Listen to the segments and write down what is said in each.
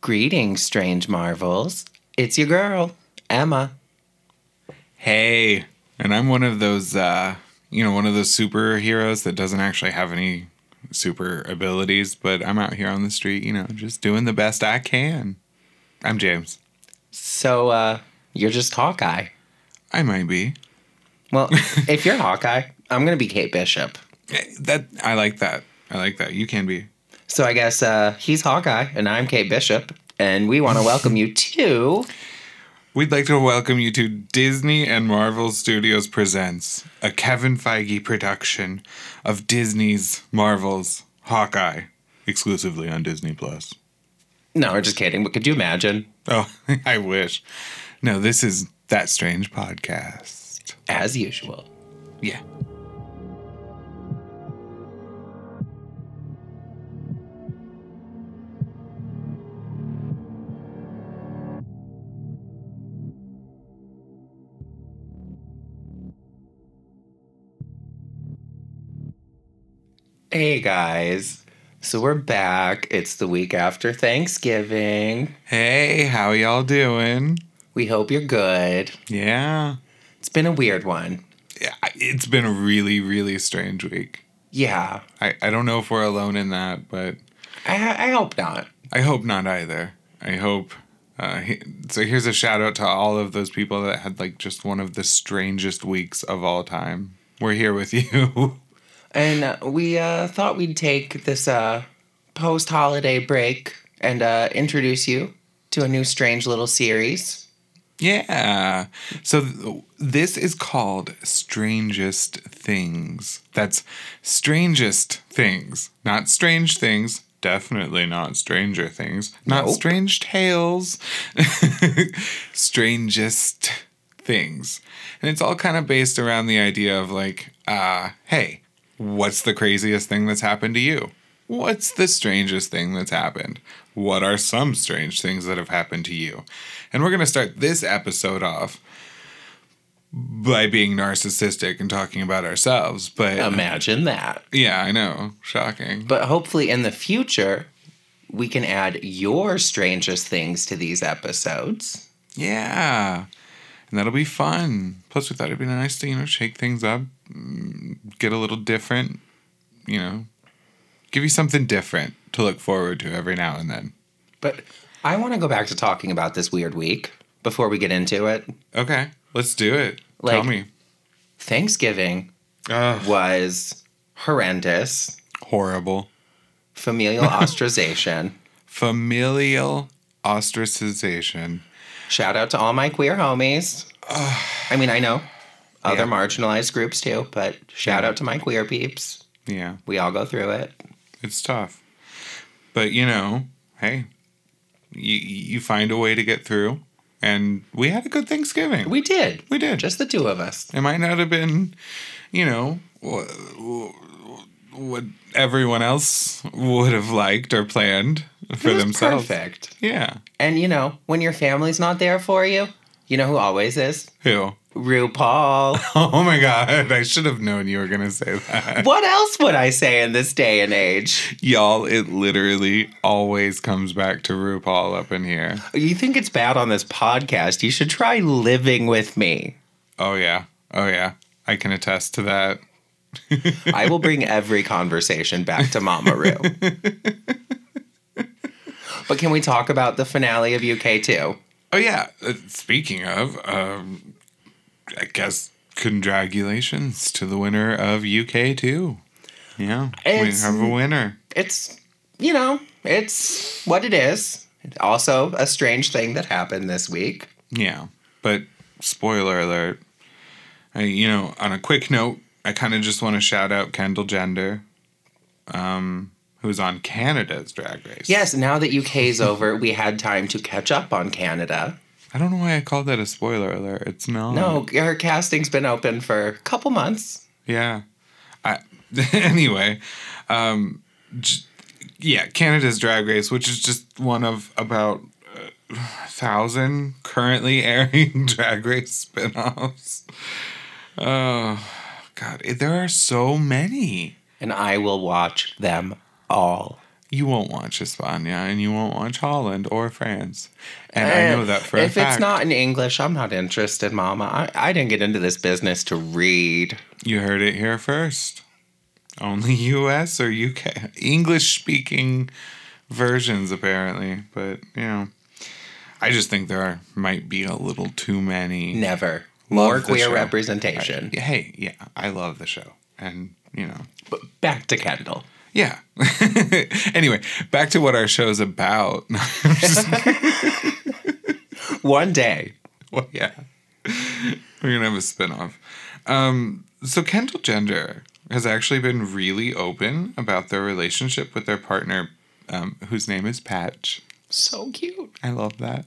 Greetings, strange marvels. It's your girl, Emma. Hey, and I'm one of those, uh, you know, one of those superheroes that doesn't actually have any super abilities, but I'm out here on the street, you know, just doing the best I can. I'm James. So, uh, you're just Hawkeye. I might be. Well, if you're Hawkeye, I'm gonna be Kate Bishop. Eh, That I like that. I like that. You can be. So I guess uh, he's Hawkeye and I'm Kate Bishop, and we want to welcome you to We'd like to welcome you to Disney and Marvel Studios presents a Kevin Feige production of Disney's Marvel's Hawkeye, exclusively on Disney Plus. No, we're just kidding. But could you imagine? Oh, I wish. No, this is that strange podcast. As usual. Yeah. Hey guys. So we're back. It's the week after Thanksgiving. Hey, how y'all doing? We hope you're good. Yeah. It's been a weird one. Yeah, It's been a really, really strange week. Yeah. I, I don't know if we're alone in that, but I, I hope not. I hope not either. I hope. Uh, he- so here's a shout out to all of those people that had like just one of the strangest weeks of all time. We're here with you. And uh, we uh, thought we'd take this uh, post holiday break and uh, introduce you to a new strange little series. yeah. So th- this is called Strangest Things. That's Strangest Things, not Strange Things. Definitely not Stranger Things. Not Nope. Strange Tales. Strangest Things. And it's all kind of based around the idea of like, uh, hey, what's the craziest thing that's happened to you? What's the strangest thing that's happened? What are some strange things that have happened to you? And we're going to start this episode off by being narcissistic and talking about ourselves. But Imagine that. yeah, I know. Shocking. But hopefully, in the future, we can add your strangest things to these episodes. Yeah. And that'll be fun. Plus, we thought it'd be nice to, you know, shake things up, mm, get a little different, you know, give you something different to look forward to every now and then. But I want to go back to talking about this weird week before we get into it. Okay, let's do it. Tell me. Thanksgiving Ugh, was horrendous, horrible. familial ostracization. Familial ostracization. Shout out to all my queer homies. I mean, I know other Yeah. marginalized groups too, but shout out to my queer peeps. Yeah, We all go through it. it's tough. But, you know, hey, you, you find a way to get through. And we had a good Thanksgiving. We did. we did. Just the two of us. It might not have been, you know, what everyone else would have liked or planned for themselves. Perfect. Yeah. And you know, when your family's not there for you, you know who always is? Who? RuPaul. Oh my God. I should have known you were going to say that. what else would I say in this day and age? Y'all, it literally always comes back to RuPaul up in here. You think it's bad on this podcast? You should try living with me. Oh, yeah. Oh, yeah. I can attest to that. I will bring every conversation back to Mama Ru. but can we talk about the finale of UK too? Oh, yeah. Uh, speaking of, um, I guess congratulations to the winner of UK too. Yeah. It's- we have a winner. It's, you know, it's what it is. Also, a strange thing that happened this week. Yeah, but spoiler alert. I, you know, on a quick note, I kind of just want to shout out Kendall Gender, um, who's on Canada's Drag Race. Yes, now that UK's over, we had time to catch up on Canada. I don't know why I called that a spoiler alert. It's not. No, her casting's been open for a couple months. Yeah. I, anyway, um, j- yeah, Canada's Drag Race, which is just one of about uh, a thousand currently airing Drag Race spinoffs. Oh, God, there are so many. And I will watch them all. you won't watch España and you won't watch Holland or France. And I know that for Eh, if a fact. it's not in English, I'm not interested, Mama. I, I didn't get into this business to read. You heard it here first. Only US or UK. English speaking versions, apparently. But, you know, I just think there are, might be a little too many. Never. Love More queer show. representation. Hey, yeah, I love the show. And, you know, But back to Kendall. Yeah. anyway, back to what our show's about. One day. well, yeah. We're going to have a spinoff. Um, so, Kendall Gender has actually been really open about their relationship with their partner, um, whose name is Patch. So cute. I love that.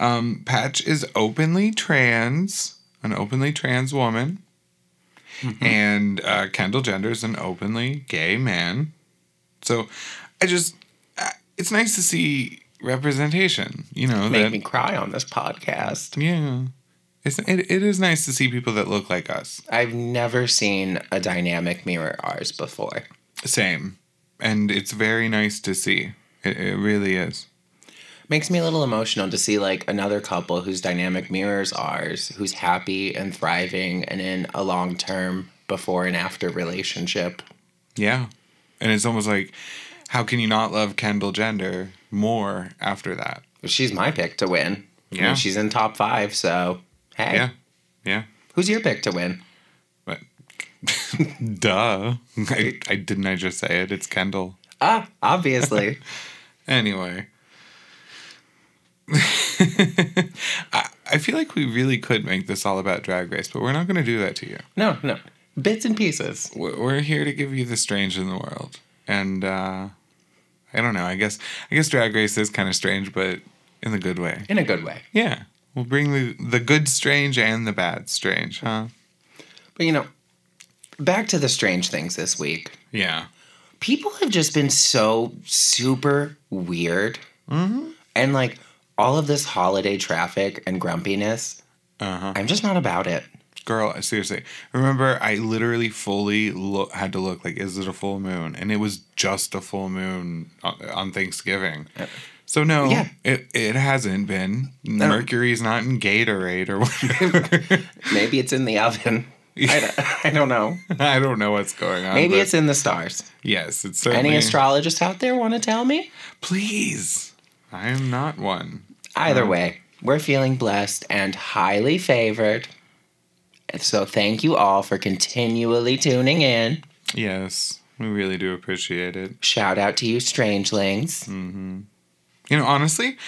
Um, Patch is openly trans, an openly trans woman. And uh, Kendall Gender is an openly gay man. So I just, uh, it's nice to see representation, you know. That, me cry on this podcast. Yeah. It's, it, it is nice to see people that look like us. I've never seen a dynamic mirror ours before. Same. And it's very nice to see. It, it really is. Makes me a little emotional to see like another couple whose dynamic mirrors ours, who's happy and thriving and in a long term before and after relationship. Yeah. And it's almost like, how can you not love Kendall Gender more after that? She's my pick to win. I mean, Yeah. she's in top five, so hey. Yeah. Yeah. Who's your pick to win? But duh. I, I didn't I just say it? It's Kendall. Ah, obviously. Anyway. I, I feel like we really could make this all about drag race, but we're not going to do that to you. no, no. Bits and pieces. We're we're here to give you the strange in the world. And uh I don't know. I guess I guess drag race is kind of strange, but in the good way. In a good way. Yeah. We'll bring the the good strange and the bad strange, huh? But you know, back to the strange things this week. Yeah. People have just been so super weird. Mm-hmm. And like all of this holiday traffic and grumpiness, Uh-huh. I'm just not about it. Girl, seriously. Remember, I literally fully lo- had to look like, is it a full moon? And it was just a full moon on, on Thanksgiving. So no, Yeah. it it hasn't been. Mercury's not in Gatorade or whatever. Maybe it's in the oven. I, don't, I don't know. I don't know what's going on. Maybe it's in the stars. yes, it's certainly. Any astrologists out there want to tell me? Please, I am not one. Either way, we're feeling blessed and highly favored. So thank you all for continually tuning in. Yes, we really do appreciate it. Shout out to you, strangelings. Mm-hmm. You know, honestly,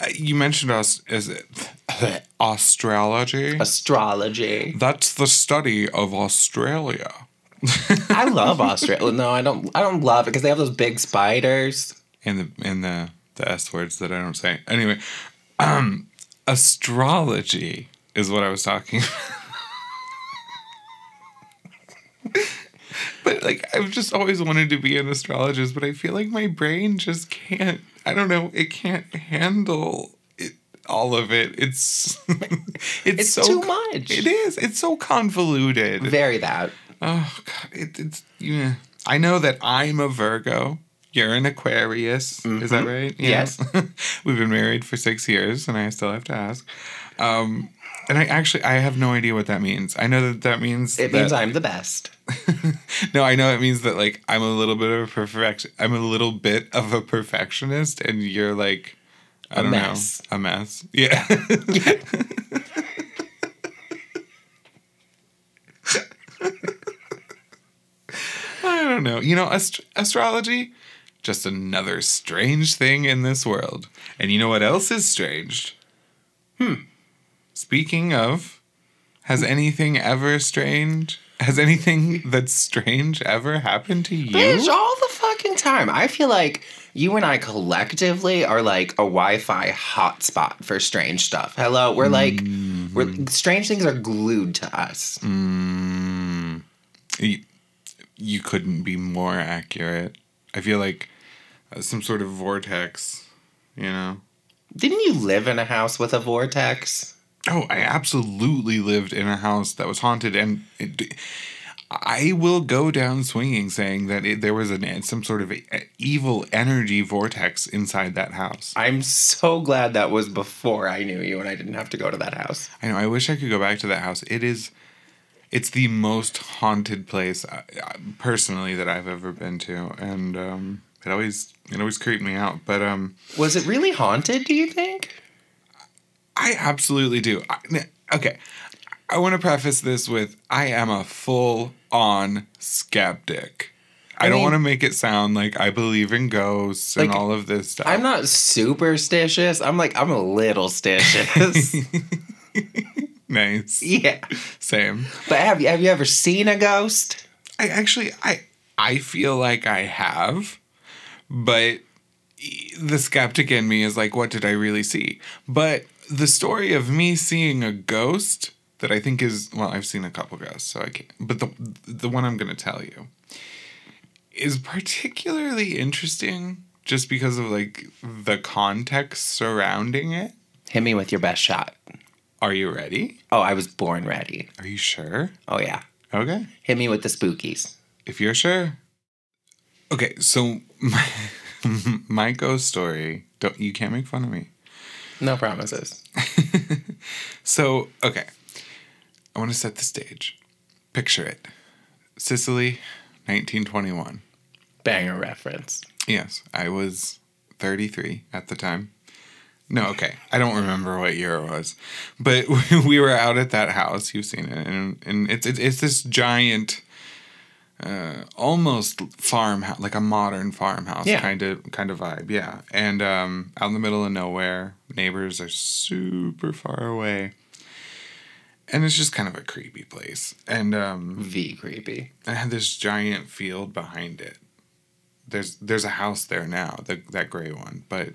uh, you mentioned us is it astrology? Astrology. That's the study of Australia. I love Australia. No, I don't. I don't love it because they have those big spiders. and the and the the S words that I don't say. Anyway, um, astrology is what I was talking. about. but like I've just always wanted to be an astrologist, but I feel like my brain just can't. I don't know. It can't handle it. All of it. It's it's, It's so too much. It is. It's so convoluted. Very that. Oh God, it, it's yeah. I know that I'm a Virgo. You're an Aquarius. Is that right? Yeah. Yes. We've been married for six years, and I still have to ask. Um, and I actually I have no idea what that means. I know that that means It that, means I'm the best. no. I know it means that like I'm a little bit of a perfection. I'm a little bit of a perfectionist, and you're like I A don't mess. know a mess. Yeah. I don't know. You know, ast- astrology, just another strange thing in this world. And you know what else is strange? Hmm. Speaking of, has anything ever strange? Has anything that's strange ever happened to you? Bitch, all the fucking time. I feel like you and I collectively are like a Wi-Fi hotspot for strange stuff. Hello, we're like, we're strange things are glued to us. Mm, you, you couldn't be more accurate. I feel like uh, some sort of vortex, you know? Didn't you live in a house with a vortex? Oh, I absolutely lived in a house that was haunted, and it, I will go down swinging saying that it, there was an some sort of a, a evil energy vortex inside that house. I'm so glad that was before I knew you and I didn't have to go to that house. I know. I wish I could go back to that house. It is, it's the most haunted place uh, personally that I've ever been to, and um, it always it always creeped me out. But um, Was it really haunted, do you think? I absolutely do. I, okay, I want to preface this with I am a full on skeptic. I, I don't mean- want to make it sound like I believe in ghosts and all of this stuff. I'm not superstitious. I'm like, I'm a little stitious. nice. yeah. Same. But have you, have you ever seen a ghost? I actually I I feel like I have, but the skeptic in me is like, what did I really see? But the story of me seeing a ghost that I think is well, I've seen a couple ghosts, so I can't. But the the one I'm going to tell you is particularly interesting just because of like the context surrounding it. Hit me with your best shot. Are you ready? Oh, I was born ready. Are you sure? Oh, yeah. Okay. Hit me with the spookies. If you're sure. Okay, so my, my ghost story. Don't you can't make fun of me. No promises. So okay, I want to set the stage. Picture it, Sicily, 1921. Banger reference. Yes, I was 33 at the time. No, okay, I don't remember what year it was, but we were out at that house. You've seen it, and and it's it's, it's this giant. Uh, almost farmhouse, like a modern farmhouse Yeah. kind of kind of vibe, yeah. And um, out in the middle of nowhere, neighbors are super far away, and it's just kind of a creepy place. And um, V creepy. I had this giant field behind it. There's there's a house there now, the, that gray one, but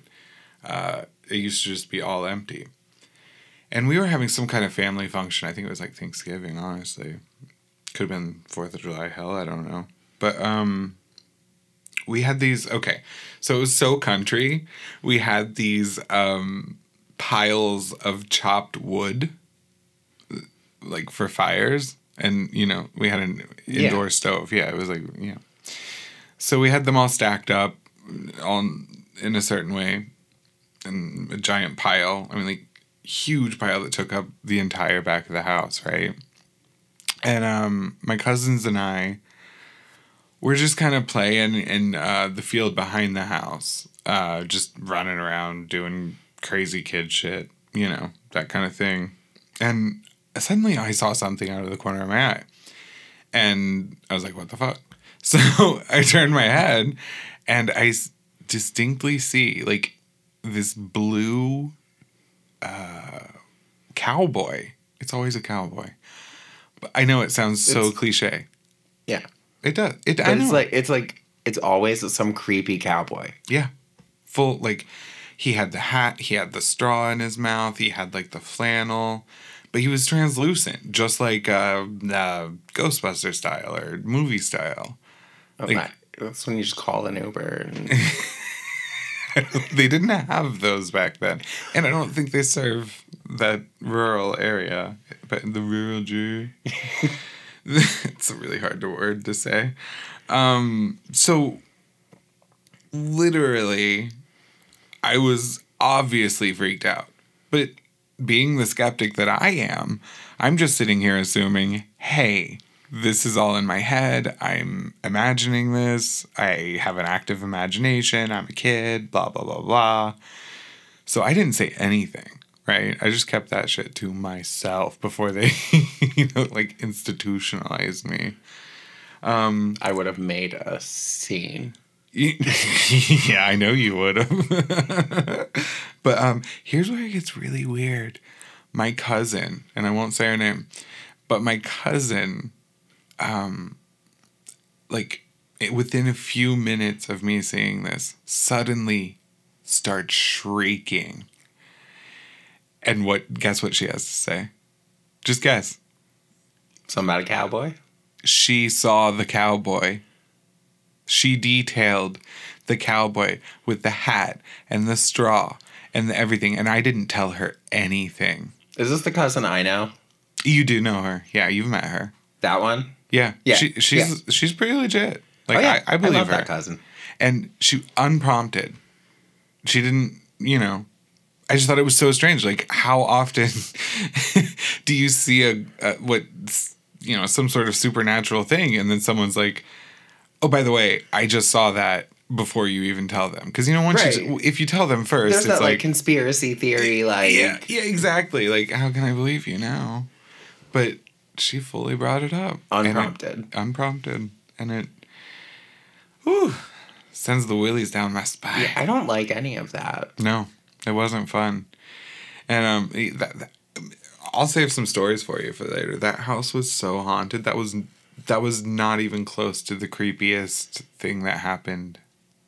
uh, it used to just be all empty. And we were having some kind of family function. I think it was like Thanksgiving, honestly. Could have been Fourth of July. Hell, I don't know. But um, we had these. Okay, so it was so country. We had these um, piles of chopped wood, like for fires, and you know we had an Yeah. indoor stove. Yeah, it was like yeah. So we had them all stacked up, on in a certain way, in a giant pile. I mean, like huge pile that took up the entire back of the house, right? And um, my cousins and I were just kind of playing in uh, the field behind the house, uh, just running around doing crazy kid shit, you know, that kind of thing. And suddenly I saw something out of the corner of my eye. And I was like, what the fuck? So I turned my head and I distinctly see like this blue uh, cowboy. It's always a cowboy. But I know it sounds so It's- cliche. Yeah. It does. It, But I know. it's like it's like it's always some creepy cowboy. Yeah. Full like he had the hat, he had the straw in his mouth, he had like the flannel, but he was translucent, just like uh, uh Ghostbuster style or movie style. Oh, Like- my- That's when you just call an Uber. And, they didn't have those back then. And I don't think they serve that rural area, but the rural Jew. it's a really hard word to say. Um, so literally, I was obviously freaked out. But being the skeptic that I am, I'm just sitting here assuming, hey, this is all in my head. I'm imagining this. I have an active imagination. I'm a kid, blah, blah, blah, blah. So I didn't say anything, right? I just kept that shit to myself before they, you know, like institutionalized me. Um, I would have made a scene. yeah, I know you would have. but um, here's where it gets really weird. My cousin, and I won't say her name, but my cousin, um, like it, within a few minutes of me seeing this, suddenly starts shrieking. And what? Guess what she has to say? Just guess. Something about a cowboy. She saw the cowboy. She detailed the cowboy with the hat and the straw and the everything, and I didn't tell her anything. Is this the cousin I know? You do know her. Yeah, you've met her. That one? Yeah, Yeah, She, she's she's pretty legit. Like oh yeah, I, I believe love her. that cousin. and she unprompted. She didn't, you know. I just thought it was so strange. Like, how often do you see a, a what you know some sort of supernatural thing, and then someone's like, "Oh, by the way, I just saw that." Before you even tell them, because you know once you if you tell them first, There's it's that like, like, conspiracy theory, like yeah, yeah, exactly. Like, how can I believe you now? But she fully brought it up, and it- unprompted. unprompted, and it, whew, sends the willies down my spine. Yeah, I don't like any of that. No, it wasn't fun. And um, that, that- I'll save some stories for you for later. That house was so haunted. That was that was not even close to the creepiest thing that happened.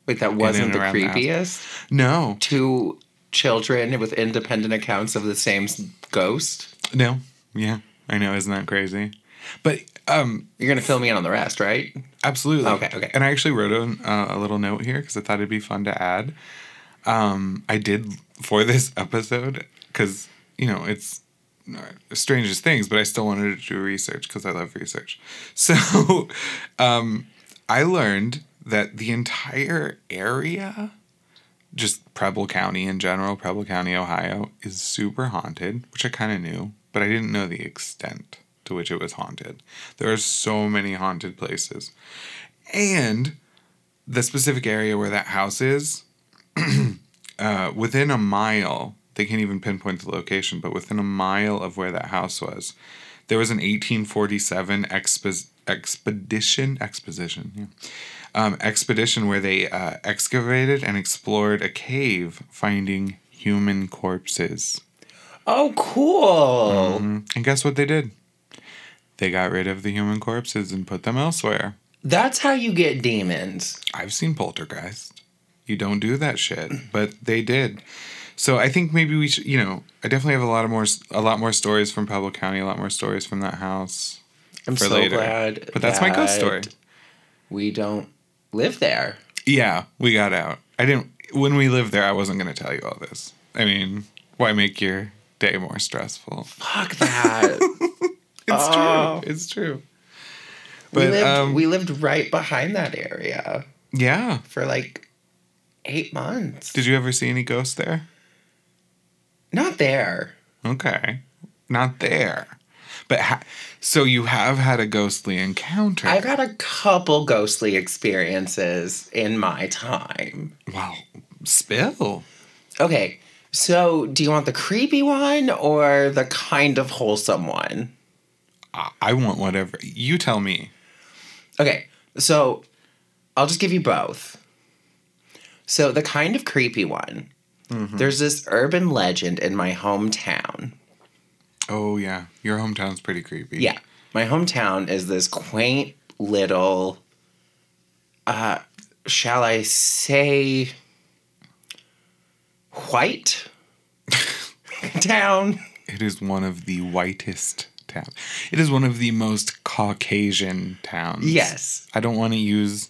Wait, that wasn't the around the creepiest. No, Two children with independent accounts of the same ghost. no, yeah, I know. Isn't that crazy? But um, You're gonna fill me in on the rest, right? Absolutely. Okay, okay. And I actually wrote a, uh, a little note here because I thought it'd be fun to add. Um, I did for this episode because you know it's strangest things, but I still wanted to do research because I love research. So, um, I learned that the entire area, just Preble County in general, Preble County, Ohio, is super haunted, which I kind of knew, but I didn't know the extent to which it was haunted. There are so many haunted places. And the specific area where that house is, uh, within a mile, they can't even pinpoint the location, but within a mile of where that house was, there was an 1847 expo- expedition, exposition, yeah, um, expedition where they uh, excavated and explored a cave, finding human corpses. Oh, cool. Mhm. And guess what they did? They got rid of the human corpses and put them elsewhere. That's how you get demons. I've seen poltergeist. You don't do that shit, but they did. So I think maybe we should. You know, I definitely have a lot of more, a lot more stories from Preble County, a lot more stories from that house. I'm so later. glad. But that's my ghost story. We don't live there. Yeah, we got out. I didn't. When we lived there, I wasn't going to tell you all this. I mean, why make your day more stressful? Fuck that. It's Oh. true. It's true. we lived. um, we lived right behind that area yeah. for like eight months. Did you ever see any ghosts there? Not there. Okay, not there. But ha- so you have had a ghostly encounter. I've had a couple ghostly experiences in my time. Wow. Spill. Okay, so do you want the creepy one or the kind of wholesome one? I, I want whatever. You tell me. Okay, so I'll just give you both. So the kind of creepy one. There's this urban legend in my hometown. Oh yeah, your hometown's pretty creepy. Yeah, my hometown is this quaint little. Uh, shall I say, white town? It is one of the whitest towns. It is one of the most Caucasian towns. Yes. I don't want to use.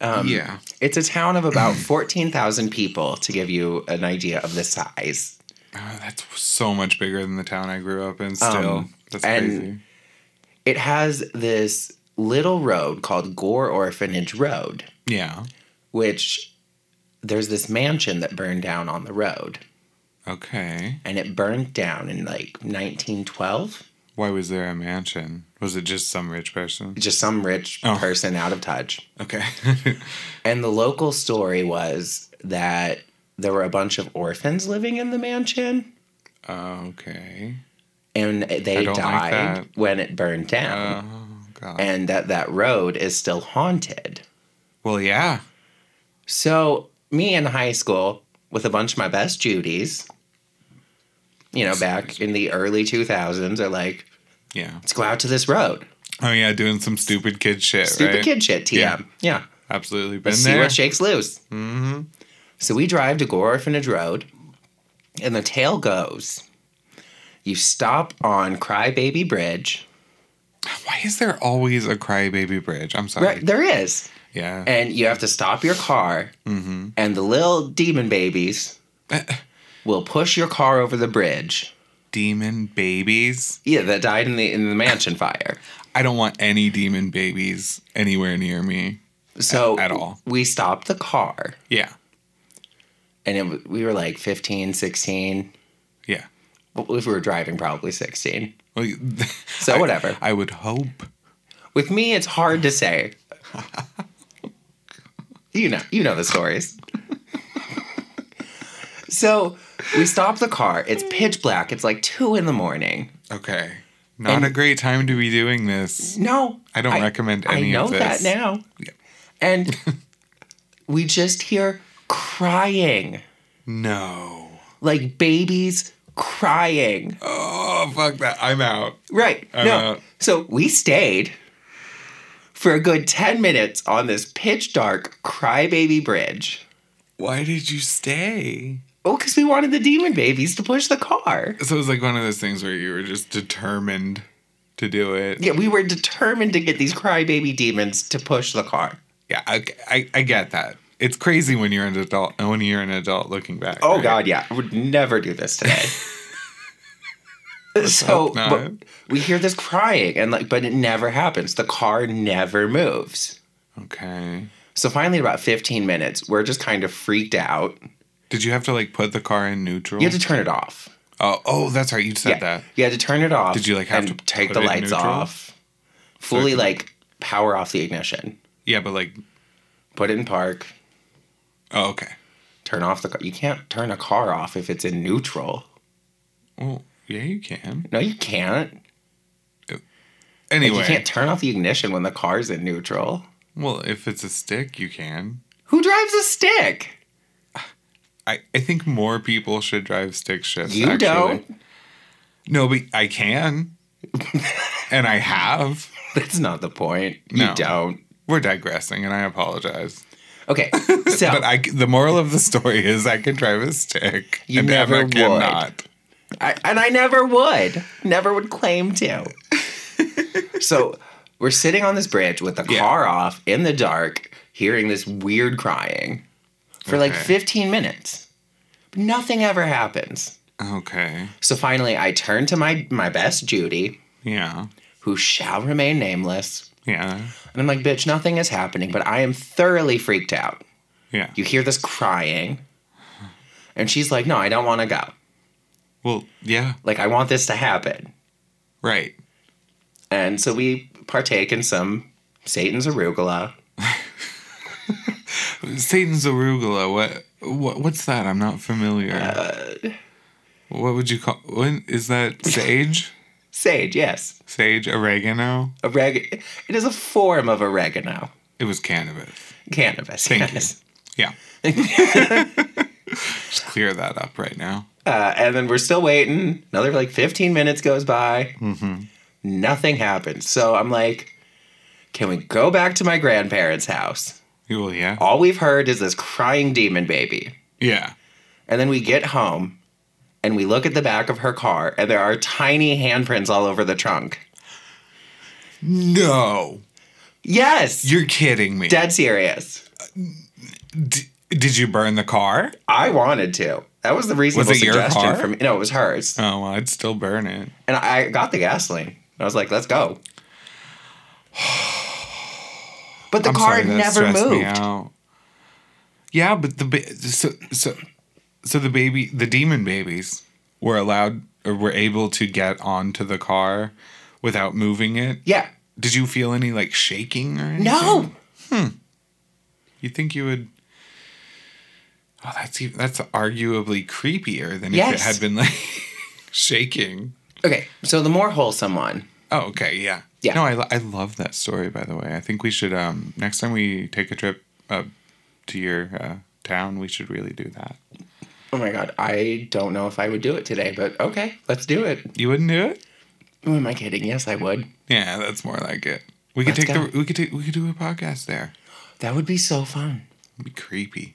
Um, yeah. It's a town of about 14,000 people to give you an idea of the size. Oh, that's so much bigger than the town I grew up in. Still, Um, that's and- crazy. It has this little road called Gore Orphanage Road, Yeah. which there's this mansion that burned down on the road. Okay. And it burned down in like 1912. Why was there a mansion? Was it just some rich person? Just some rich Oh. person out of touch. Okay. And the local story was that there were a bunch of orphans living in the mansion oh, okay. and they don't like died when it burned down. Oh god. and that that road is still haunted. well, yeah. So, me in high school with a bunch of my best Judies, you know, back in the early 2000s, are like, Yeah. let's go out to this road. Oh yeah, doing some stupid kid shit, Stupid right? kid shit, TM. Yeah. Yeah. Absolutely been Let's see what shakes loose. mm-hmm. So we drive to Gore Orphanage Road, and the tale goes you stop on Crybaby Bridge. Why is there always a crybaby bridge? I'm sorry. Right, there is. Yeah. And you have to stop your car, mm-hmm. and the little demon babies will push your car over the bridge. demon babies. Yeah, that died in the in the mansion fire. I don't want any demon babies anywhere near me. So At all. we stopped the car, Yeah. and it, we were like 15, 16. Yeah. If we were driving, probably 16. Well, So I- whatever. I would hope. With me, it's hard to say. You know, you know the stories. so we stop the car. It's pitch black. It's like two in the morning. Okay. Not And- a great time to be doing this. No, I don't recommend any I know of this. that now. And we just hear crying, No. like babies crying. Oh, fuck that. I'm out. Right. I'm no. out. So we stayed for a good 10 minutes on this pitch dark crybaby bridge. Why did you stay? Oh, because we wanted the demon babies to push the car. So it was like one of those things where you were just determined to do it. Yeah, we were determined to get these crybaby demons to push the car. Yeah, I, I, I get that. It's crazy when you're an adult. When you're an adult looking back. Oh right? God, yeah, I would never do this today. so but we hear this crying, and like, but it never happens. The car never moves. Okay. So finally, about fifteen minutes, we're just kind of freaked out. Did you have to like put the car in neutral? You had to turn it off. oh, oh, that's right. You said yeah, that. you had to turn it off. Did you, like, have to take the lights neutral? off? Fully could- like power off the ignition. Yeah, but like, Put it in park. oh, okay. Turn off the car. You can't turn a car off if it's in neutral. Well, yeah, you can. No, you can't. Oh. Like, Anyway, you can't turn off the ignition when the car's in neutral. well, if it's a stick, you can. Who drives a stick? I, I think more people should drive stick shifts. You actually. don't. No, but I can, and I have. That's not the point. You No. don't. We're digressing, and I apologize. Okay, so But I, the moral of the story is, I can drive a stick. You and never Emma would. cannot. I, and I never would, never would claim to. so we're sitting on this bridge with the Yeah. car off in the dark, hearing this weird crying for like 15 minutes. Nothing ever happens. Okay. So finally, I turn to my my best Judy, Yeah. who shall remain nameless, Yeah. and I'm like, "Bitch, nothing is happening," but I am thoroughly freaked out. Yeah. You hear this crying, and she's like, "No, I don't want to go. Well, yeah. Like, I want this to happen." Right. And so we partake in some Satan's arugula. Satan's arugula. What? What? What's that? I'm not familiar. Uh, what would you call? What is that? Sage? sage, yes. Sage oregano. Oregano. it is a form of oregano. It was cannabis. Cannabis, Thank you. yes. Yeah. Just clear that up right now. Uh, and then we're still waiting. Another like 15 minutes goes by. Mm-hmm. Nothing happens. So I'm like, can we go back to my grandparents' house? Well, yeah. All we've heard is this crying demon baby. Yeah. And then we get home and we look at the back of her car and there are tiny handprints all over the trunk. No. Yes. You're kidding me. dead serious. D- did you burn the car? I wanted to. That was the reasonable Was suggestion car? for me. No, it was hers. Oh, well, I'd still burn it. And I got the gasoline. I was like, let's go. But the I'm car sorry, never moved. Yeah, but the ba- so so so the baby the demon babies were allowed or were able to get onto the car without moving it. Yeah. Did you feel any like shaking or anything? No. Hmm. You think you would? Oh, that's even, that's arguably creepier than if it had been like shaking. Okay. So the more wholesome one. Oh, okay, yeah, Yeah. No, I, I love that story. By the way, I think we should um next time we take a trip uh, to your uh, town, we should really do that. Oh my God. I don't know if I would do it today, but okay. Let's do it. You wouldn't do it? Who am I kidding? Yes, I would. Yeah, that's more like it. We could Let's take go. the we could take we could do a podcast there. That would be so fun. It'd be creepy.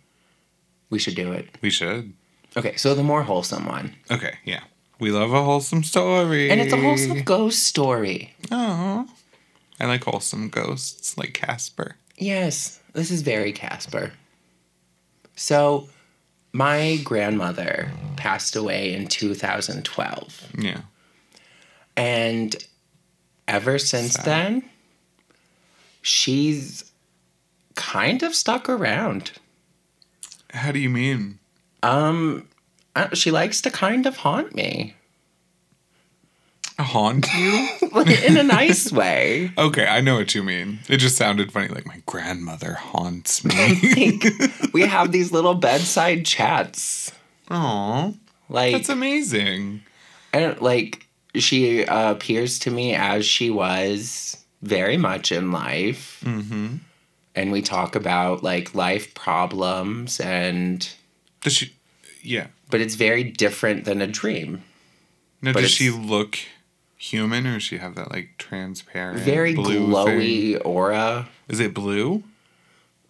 We should do it. We should. Okay. So the more wholesome one. Okay, yeah. We love a wholesome story. And it's a wholesome ghost story. Oh. I like wholesome ghosts, like Casper. Yes, this is very Casper. So, my grandmother passed away in 2012. Yeah. And ever since Sad. then, she's kind of stuck around. How do you mean? Um, uh, she likes to kind of haunt me Haunt you? in a nice way. okay, I know what you mean. It just sounded funny. Like my grandmother haunts me. We have these little bedside chats. Aw, Like, that's amazing. And, like. She uh, appears to me as she was very much in life, Mm-hmm. And we talk about like life problems and. Does she? Yeah. But it's very different than a dream. Now, But does she look human, or does she have that like transparent, Very blue glowy thing? aura, Is it blue?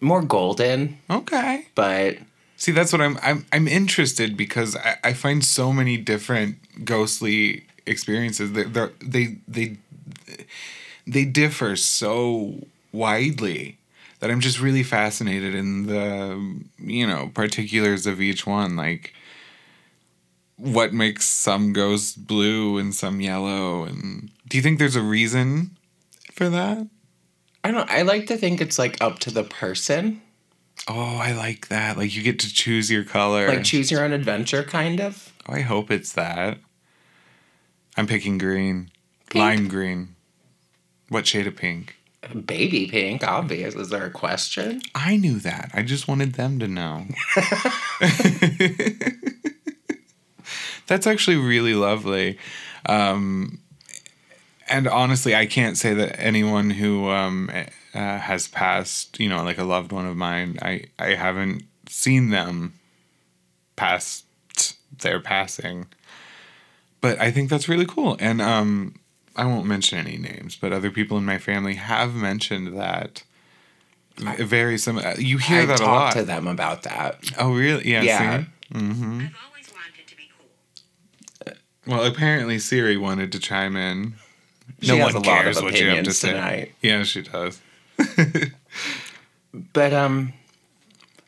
more golden, Okay. but See, that's what I'm. I'm. I'm interested because I, I find so many different ghostly experiences. They they're, they they they differ so widely that I'm just really fascinated in the you know particulars of each one. Like what makes some ghosts blue and some yellow, and do you think there's a reason for that? I don't. I like to think it's like up to the person, Oh, I like that. Like you get to choose your color. like choose your own adventure, kind of. Oh, I hope it's that. I'm picking green. Pink. Lime green. What shade of pink? Baby pink, obvious. Is there a question? I knew that. I just wanted them to know. That's actually really lovely. Um, and honestly, I can't say that anyone who um, uh, has passed, you know, like a loved one of mine, I, I haven't seen them past their passing. But I think that's really cool. And um, I won't mention any names, but other people in my family have mentioned that. V- Very similar. You hear I that a lot. to them about that. Oh, really? Yeah. Yeah. see? Mm-hmm. I've always wanted to be cool. Well, apparently Siri wanted to chime in. She has a lot of opinions tonight. Yeah, she does. But um,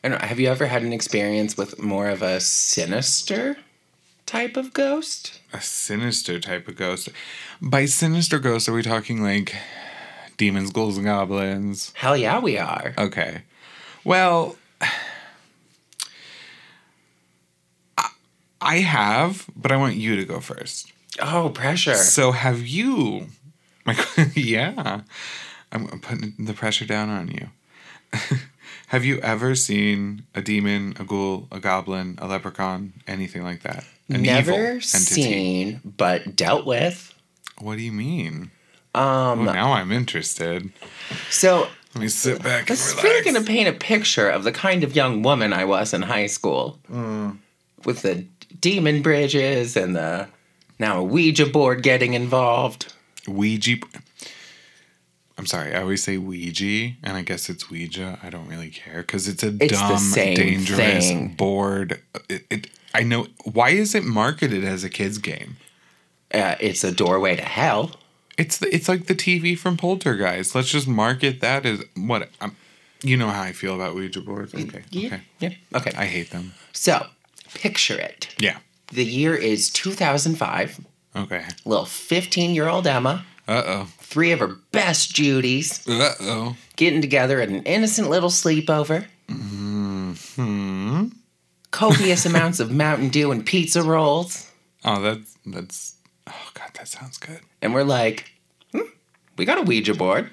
I don't know. Have you ever had an experience with more of a sinister type of ghost? A sinister type of ghost. By sinister ghost, are we talking like demons, ghouls, and goblins? Hell yeah, we are. Okay. Well, I- have, but I want you to go first. Oh, pressure. So have you? My yeah, I'm putting the pressure down on you. have you ever seen a demon, a ghoul, a goblin, a leprechaun, anything like that? An Never seen, but dealt with. What do you mean? Um, now I'm interested. so Let me sit back This is really going to paint a picture of the kind of young woman I was in high school. Mm. With the demon bridges and the now a Ouija board getting involved. Ouija. I'm sorry, I always say Ouija, and I guess it's Ouija. I don't really care because it's a It's dumb, dangerous thing. board. It, it. I know. Why is it marketed as a kids game? Uh, it's a doorway to hell. It's the, it's like the TV from Poltergeist. Let's just market that as what. I'm, you know how I feel about Ouija boards. Okay. Yeah. Okay. Yeah. Okay. I hate them. so, picture it. Yeah. The year is 2005. Okay. Little 15 year old Emma, Uh oh. three of her best Judies, Uh oh. getting together at an innocent little sleepover. Mm hmm. Copious amounts of Mountain Dew and pizza rolls. Oh, that's that's. Oh God, that sounds good. And we're like, hmm, we got a Ouija board.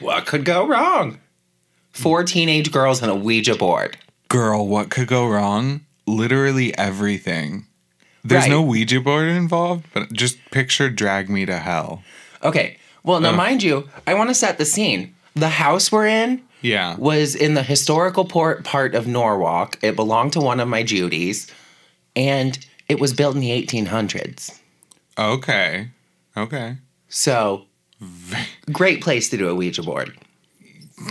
What could go wrong? Four teenage girls and a Ouija board. Girl, what could go wrong? Literally everything. There's Right. no Ouija board involved, but just picture drag me to hell. Okay, well, now Ugh. mind you, I want to set the scene. The house we're in Yeah. was in the historical port part of Norwalk. It belonged to one of my Judies, and it was built in the 1800s. Okay. Okay. So, great place to do a Ouija board.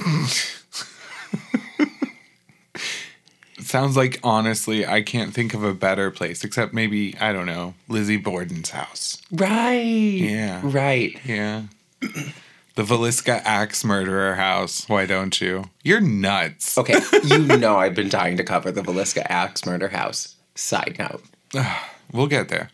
Sounds like honestly, I can't think of a better place except maybe I don't know Lizzie Borden's house. Right. Yeah. Right. Yeah. The Villisca axe murderer house. Why don't you? You're nuts. Okay, you know I've been dying to cover the Villisca Axe murder house. Side note. We'll get there.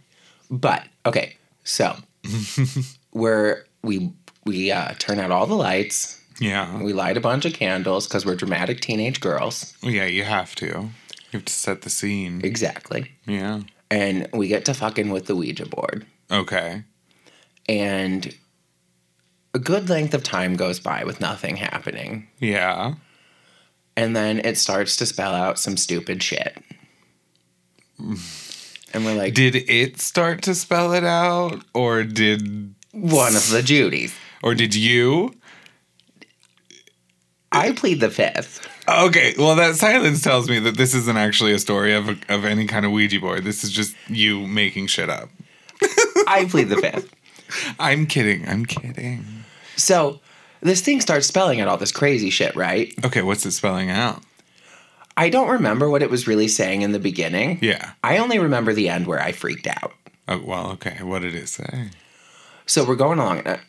But okay, so we're we we uh, turn out all the lights. Yeah. We light a bunch of candles because we're dramatic teenage girls. Yeah, you have to. You have to set the scene. Exactly. Yeah. And we get to fucking with the Ouija board. Okay. And a good length of time goes by with nothing happening. Yeah. And then it starts to spell out some stupid shit. And we're like, Did it start to spell it out or did one of the Judys. or did you? I plead the fifth. Okay, well that silence tells me that this isn't actually a story of of any kind of Ouija board. This is just you making shit up. I plead the fifth. I'm kidding. I'm kidding. So this thing starts spelling out all this crazy shit, right? Okay, what's it spelling out? I don't remember what it was really saying in the beginning. Yeah. I only remember the end where I freaked out. Oh, well, okay. What did it say? So we're going along. Uh,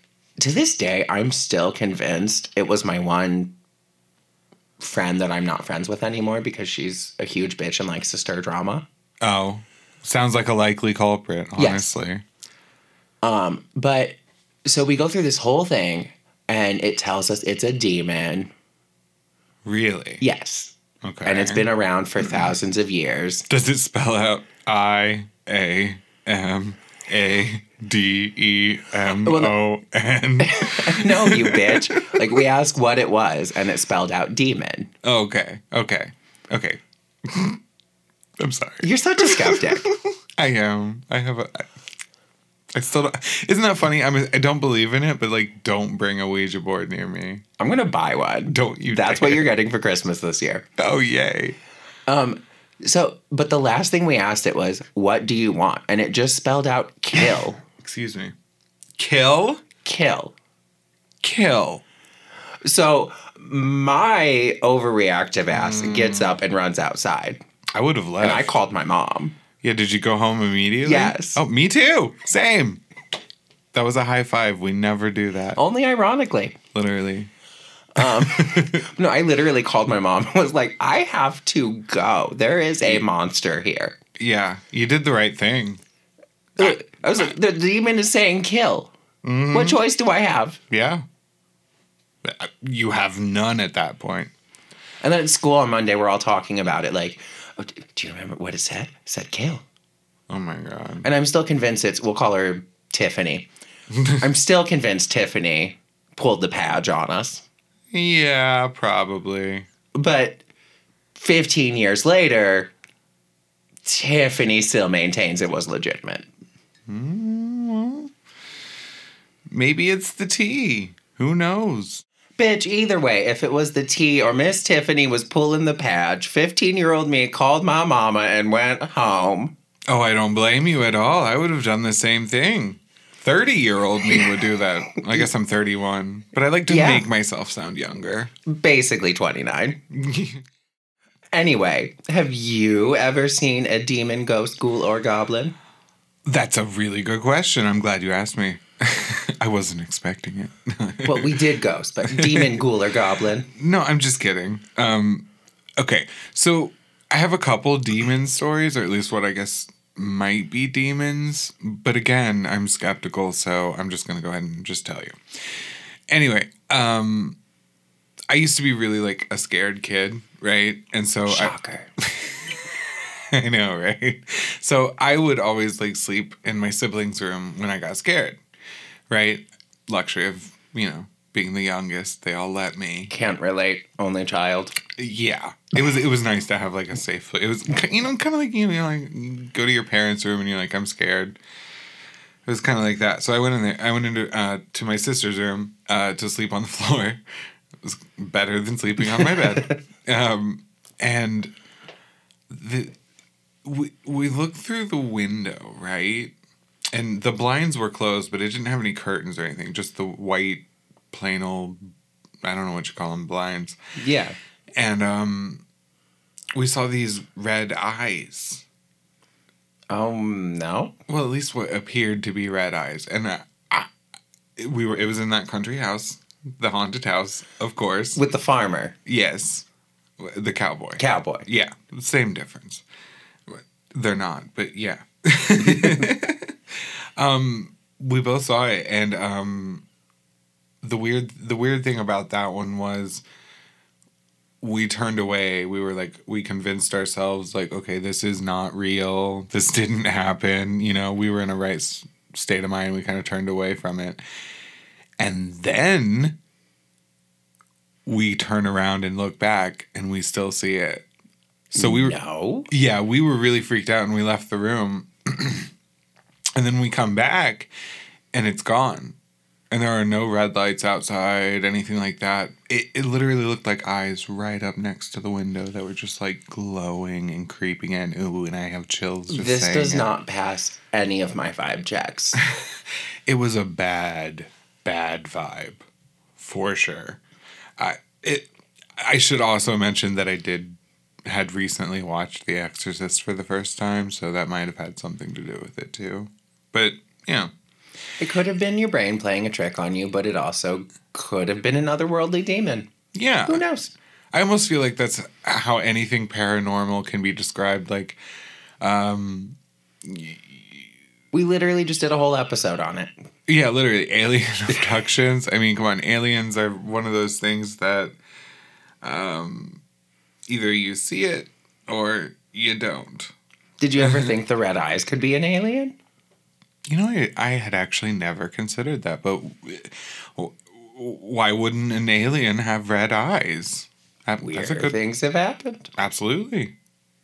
To this day, I'm still convinced it was my one friend that I'm not friends with anymore because she's a huge bitch and likes to stir drama. Oh, sounds like a likely culprit, Yes. Um, But so we go through this whole thing and it tells us it's a demon. Really? Yes. Okay. And it's been around for thousands of years. Does it spell out I A M A D E M O N? No, you bitch. Like we asked what it was and it spelled out demon. Okay. Okay. Okay. I'm sorry. You're such a skeptic. I am. I have a. I- still don't. Isn't that funny? I'm. I don't believe in it, but like, don't bring a Ouija board near me. I'm gonna buy one. Don't you? That's dare. what you're getting for Christmas this year. Oh yay! Um, so, but the last thing we asked it was, "What do you want?" And it just spelled out "kill, Excuse me. Kill. kill." Kill. So my overreactive ass mm. gets up and runs outside, I would have left. and I called my mom. Yeah. Did you go home immediately? Yes. Oh, me too. Same. That was a high five. We never do that. Only ironically, Literally. Um, no, I literally called my mom. and Was like, "I have to go. There is a monster here." Yeah. You did the right thing. I was like, "The demon is saying kill. What choice do I have?" Yeah. You have none at that point. And then at school on Monday, we're all talking about it. Like, oh, d- do you remember what it said? It said kill. Oh my god. And I'm still convinced it's, we'll call her Tiffany. I'm still convinced Tiffany pulled the badge on us. Yeah, probably. But 15 years later, Tiffany still maintains it was legitimate. Hmm, maybe it's the tea. Who knows? Bitch, either way, if it was the T or Miss Tiffany was pulling the patch, 15 year old me called my mama and went home. Oh, I don't blame you at all. I would have done the same thing. 30 year old me would do that. I guess I'm 31, but I like to Yeah. make myself sound younger. Basically 29. Anyway, have you ever seen a demon, ghost, ghoul, or goblin? That's a really good question. I'm glad you asked me. I wasn't expecting it. Well, we did ghost, but demon, ghoul, or goblin. no, I'm just kidding. Um, okay, so I have a couple demon stories, or at least what I guess might be demons. But again, I'm skeptical, so I'm just gonna go ahead and just tell you. Anyway, um, I used to be really like a scared kid, right? And so I, I know, right? So I would always like sleep in my siblings' room when I got scared, right? Luxury of, you know, being the youngest. They all let me. Can't relate. Only child. Yeah. It was it was nice to have like a safe place. It was you know kind of like you know like go to your parents' room and you're like I'm scared. It was kind of like that. So I went in there. I went into uh, to my sister's room uh, to sleep on the floor. It was better than sleeping on my bed. um, and the we we looked through the window, right? And the blinds were closed, but it didn't have any curtains or anything. Just the white, plain old, I don't know what you call them, blinds Yeah. and um we saw these red eyes Um, no. well at least what appeared to be red eyes and uh, I, we were it was in that country house the haunted house of course With the farmer, yes the cowboy cowboy. yeah same difference They're not, but yeah. um, we both saw it, and um, the weird the weird thing about that one was we turned away. We were like, we convinced ourselves, like, okay, this is not real. This didn't happen. You know, we were in a right s- state of mind. We kind of turned away from it, and then we turn around and look back, and we still see it. So we were no. yeah, we were really freaked out and we left the room. and then we come back and it's gone. And there are no red lights outside, anything like that. It, it literally looked like eyes right up next to the window that were just like glowing and creeping in. Ooh, and I have chills. Just This does it. not pass any of my vibe checks. It was a bad, bad vibe, for sure. I it. I should also mention that I did had recently watched The Exorcist for the first time, so that might have had something to do with it too. But yeah, it could have been your brain playing a trick on you, but it also could have been an otherworldly demon. yeah. Who knows? I almost feel like that's how anything paranormal can be described. Like, um, We literally just did a whole episode on it. yeah, literally alien abductions. I mean, come on, aliens are one of those things that um, either you see it or you don't. Did you ever think the red eyes could be an alien? You know, I, I had actually never considered that, but w- why wouldn't an alien have red eyes? That, Weird that's a good, things have happened. absolutely.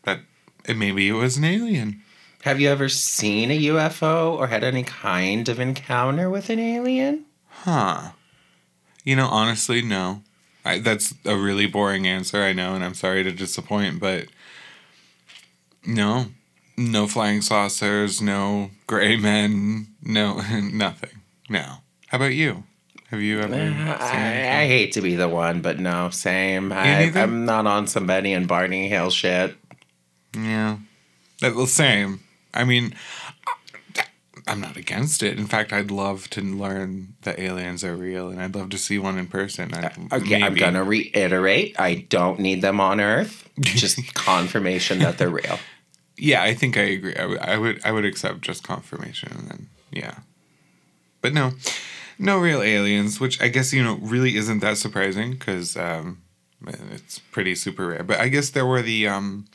That maybe it was an alien. Have you ever seen a UFO or had any kind of encounter with an alien? Huh. You know, honestly, no. I, that's a really boring answer, I know, and I'm sorry to disappoint, but no. No flying saucers, no gray men, no nothing. No. How about you? Have you ever seen I, I hate to be the one, but no, same. I, I'm not on some Betty and Barney Hill shit. Yeah. That the same. I mean, I'm not against it. In fact, I'd love to learn that aliens are real, and I'd love to see one in person. I'd, uh, Okay, I'm gonna reiterate. I don't need them on Earth. Just confirmation that they're real. Yeah, I think I agree. I would, I would, I would accept just confirmation, and then yeah, but no, no real aliens, which I guess you know really isn't that surprising because um, it's pretty super rare. But I guess there were the um,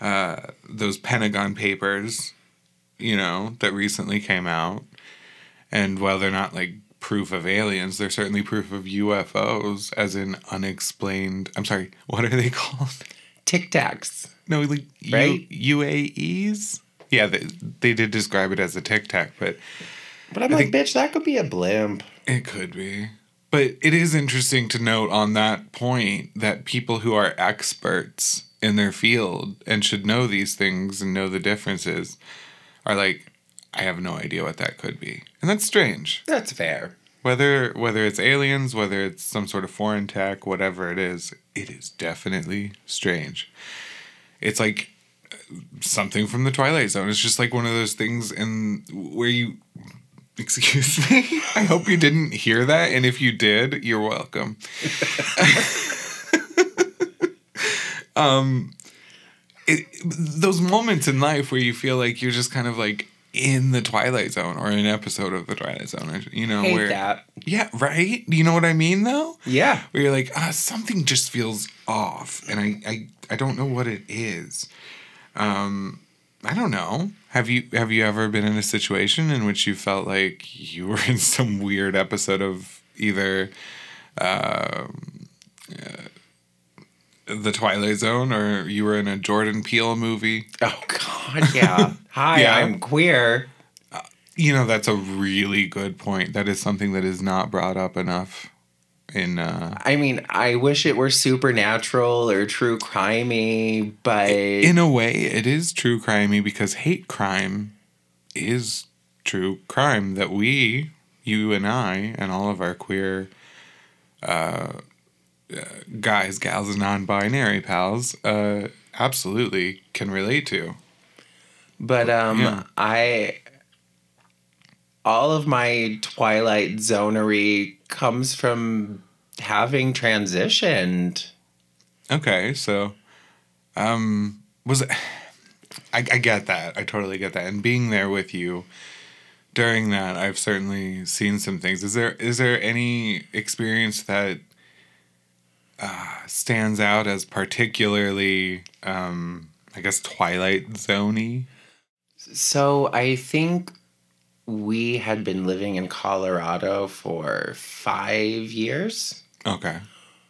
uh, those Pentagon papers, you know, that recently came out, and while they're not like proof of aliens, they're certainly proof of UFOs, as in unexplained. I'm sorry, what are they called? Tic Tacs. No, like Right? U- UAEs. Yeah, they, they did describe it as a tic tac, but But I'm I like, bitch, that could be a blimp. it could be. But it is interesting to note on that point that people who are experts in their field and should know these things and know the differences are like, I have no idea what that could be, and that's strange. That's fair. Whether whether it's aliens, whether it's some sort of foreign tech, whatever it is, it is definitely strange. It's like something from the Twilight Zone. It's just like one of those things in where you excuse me. I hope you didn't hear that and if you did, you're welcome. um it, those moments in life where you feel like you're just kind of like in the Twilight Zone or an episode of the Twilight Zone, you know, Hate where that. yeah, right. You know what I mean, though. Yeah. Where you're like, ah, something just feels off, and I, I, I don't know what it is. Um, I don't know. Have you have you ever been in a situation in which you felt like you were in some weird episode of either, um, uh, the Twilight Zone, or you were in a Jordan Peele movie? Oh God, yeah. Hi, Yeah. I'm queer. You know, that's a really good point. That is something that is not brought up enough in uh I mean, I wish it were supernatural or true crimey, but in a way it is true crimey because hate crime is true crime that we you and i and all of our queer uh, uh guys gals and non-binary pals uh absolutely can relate to but um, Yeah. I all of my Twilight Zonery comes from having transitioned. okay so um was it I, I get that. I totally get that. And being there with you during that, I've certainly seen some things. Is there is there any experience that uh, stands out as particularly, um, I guess, Twilight Zoney? So I think we had been living in Colorado for five years, Okay.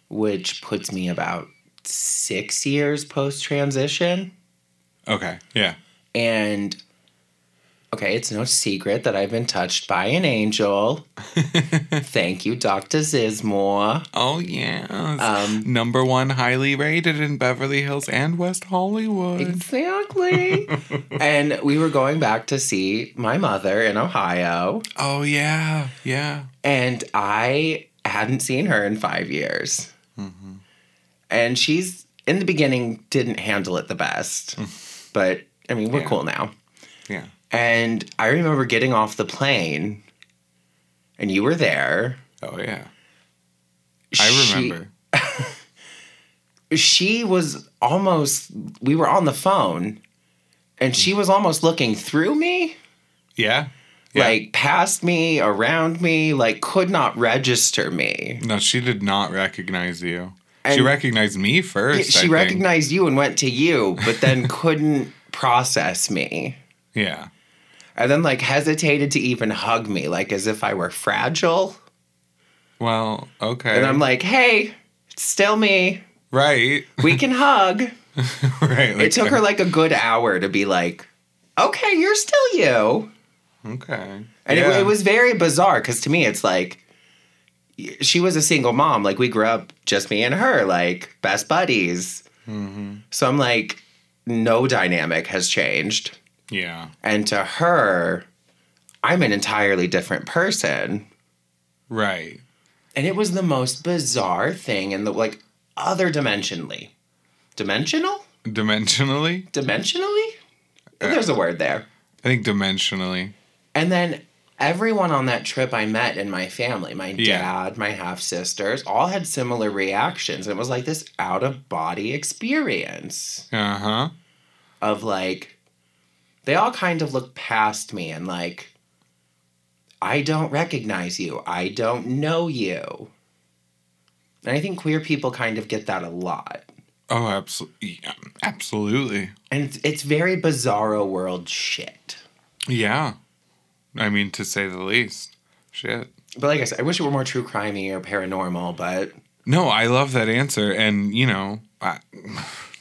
which puts me about six years post transition. Okay. Yeah. And okay, it's no secret that I've been touched by an angel. Thank you, Dr. Zismore. Oh yeah. Um, Number one highly rated in Beverly Hills and West Hollywood. Exactly. and we were going back to see my mother in Ohio, Oh yeah. Yeah. and I hadn't seen her in five years. And she's, in the beginning, didn't handle it the best. but, I mean, we're Yeah. cool now. Yeah. And I remember getting off the plane, and you were there. Oh yeah. I remember. she was almost we were on the phone and she was almost looking through me Yeah. Yeah. like past me around me like could not register me No, she did not recognize you. she recognized me first. I she think. recognized you and went to you but then couldn't process me Yeah. And then like hesitated to even hug me like as if i were fragile Well, okay. and i'm like hey it's still me right. we can hug right. it took her like a good hour to be like okay you're still you Okay. And Yeah. it, it was very bizarre because to me, it's like she was a single mom. Like we grew up just me and her, like best buddies. Mm-hmm. So I'm like, no dynamic has changed. Yeah. And to her, I'm an entirely different person. Right. And it was the most bizarre thing in the like other dimensionally. Dimensional? Dimensionally? Dimensionally? There's a word there. I think dimensionally. And then everyone on that trip I met in my family, my Yeah. dad, my half sisters, all had similar reactions. And it was like this out of body experience Uh huh. of like, they all kind of look past me and like, I don't recognize you. I don't know you. And I think queer people kind of get that a lot. Oh, absolutely. Yeah, absolutely. And it's, it's very bizarro world shit. Yeah. I mean, to say the least. Shit. But like I said, I wish it were more true crimey or paranormal, but No, I love that answer. And, you know, I,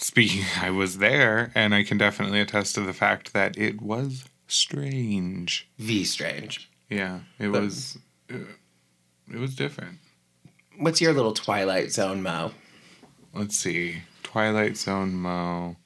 speaking, I was there and I can definitely attest to the fact that it was strange. V strange. Yeah. It But- was, uh, it was different. What's your little Twilight Zone Mo? Let's see. Twilight Zone Mo.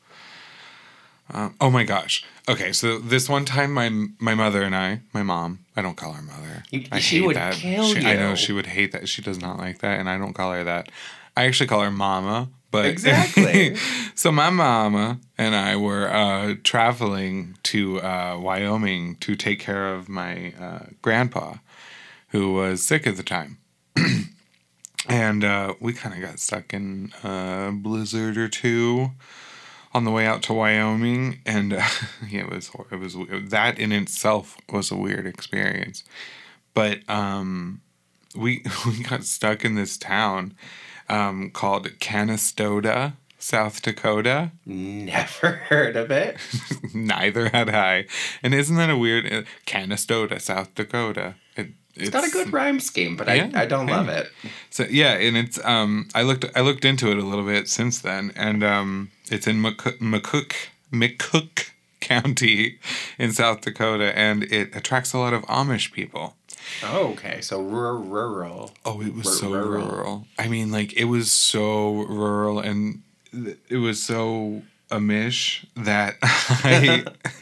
Um, oh my gosh. Okay, so this one time, my my mother and I, my mom, I don't call her mother. You- I she hate would that. kill She- I know she would hate that. She does not like that, and I don't call her that. I actually call her Mama. But Exactly. so my mama and I were uh, traveling to uh, Wyoming to take care of my uh, grandpa, who was sick at the time. and uh, we kind of got stuck in a blizzard or two on the way out to Wyoming, and uh, yeah, it was it was that in itself was a weird experience. But um, we we got stuck in this town um, called Canistota, South Dakota. Never heard of it. Neither had I. And isn't that a weird uh, Canistota, South Dakota? It, It's got a good rhyme scheme, but Yeah, I, I don't yeah. love it. So yeah, and it's um I looked I looked into it a little bit since then, and um it's in McCook McCook, McCook County in South Dakota, and it attracts a lot of Amish people. Oh, okay. So rur- rural. Oh, it was Rur- so rural. rural. I mean, like it was so rural, and it was so Amish that I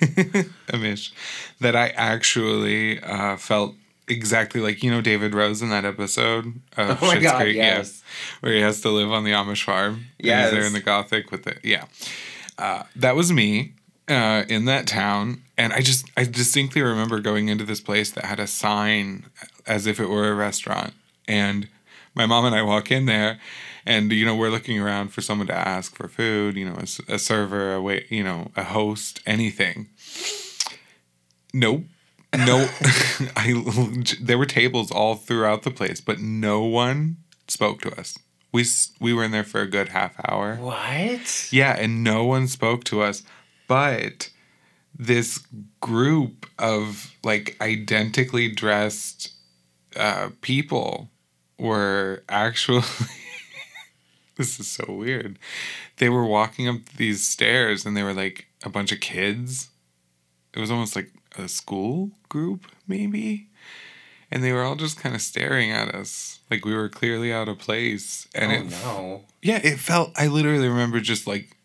Amish that I actually uh, felt exactly like you know David Rose in that episode. Of Oh my Schitt's God, Creek? Yeah, yes. where he has to live on the Amish farm. he's there in the Gothic with it. Yeah, uh, that was me uh, in that town, and I just I distinctly remember going into this place that had a sign as if it were a restaurant, and my mom and I walk in there, and you know we're looking around for someone to ask for food. You know, a server, a wait, you know, a host, anything. Nope. No, I. There were tables all throughout the place, but no one spoke to us. We we were in there for a good half hour. What? Yeah, and no one spoke to us, but this group of like identically dressed uh, people were actually. this is so weird. They were walking up these stairs, and they were like a bunch of kids. It was almost like a school group, maybe. And they were all just kind of staring at us like we were clearly out of place. And oh it no. yeah, it felt. I literally remember just like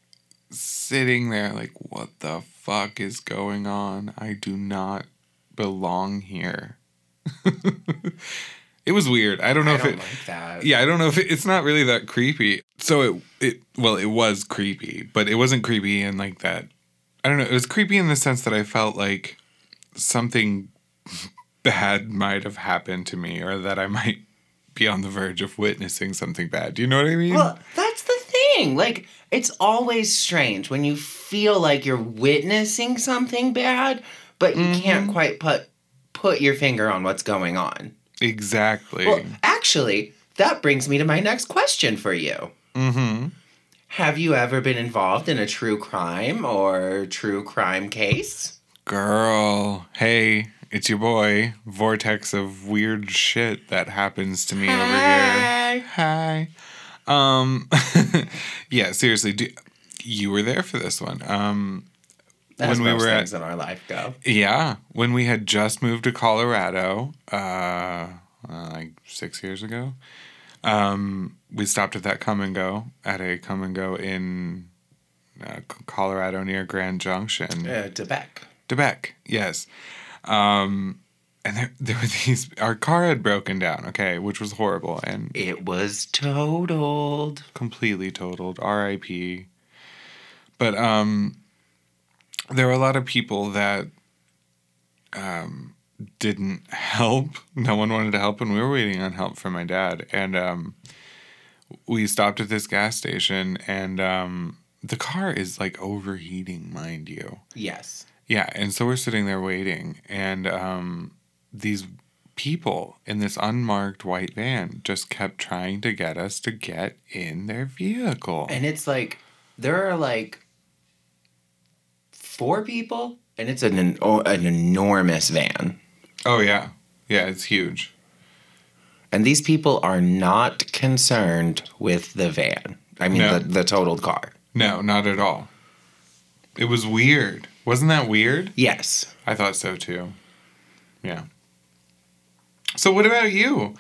sitting there, like, what the fuck is going on? I do not belong here. it was weird. I don't know I if don't it. like that. Yeah, I don't know if it, it's not really that creepy. So it it well, it was creepy, but it wasn't creepy in like that. I don't know. It was creepy in the sense that I felt like something bad might have happened to me, or that I might be on the verge of witnessing something bad. Do you know what I mean? Well, that's the thing. Like, it's always strange when you feel like you're witnessing something bad, but you can't Mm-hmm. quite put put your finger on what's going on. exactly. Well, actually, that brings me to my next question for you. mm-hmm. Have you ever been involved in a true crime or true crime case? Girl, hey, it's your boy. Vortex of weird shit that happens to me over here. Hi. Um yeah, seriously, do, you were there for this one. Um As When we were at- things in our life go. yeah, when we had just moved to Colorado, uh, uh like 6 years ago. Um we stopped at that Kum & Go at a Kum & Go in uh, Colorado near Grand Junction. Uh, De Beque. Debec, yes. Um, and there, there were these. Our car had broken down, okay, which was horrible and It was totaled. completely totaled. R.I.P. But um, there were a lot of people that um didn't help. No one wanted to help, and we were waiting on help from my dad. And um, we stopped at this gas station, and um, the car is like overheating, mind you. Yes. Yeah, and so we're sitting there waiting, and um, these people in this unmarked white van just kept trying to get us to get in their vehicle. And it's like there are like four people, and it's an an, oh, an enormous van. oh yeah, yeah, it's huge. And these people are not concerned with the van. I mean, No. the, the totaled car. No, not at all. It was weird. Wasn't that weird? Yes. I thought so too. Yeah. So what about you?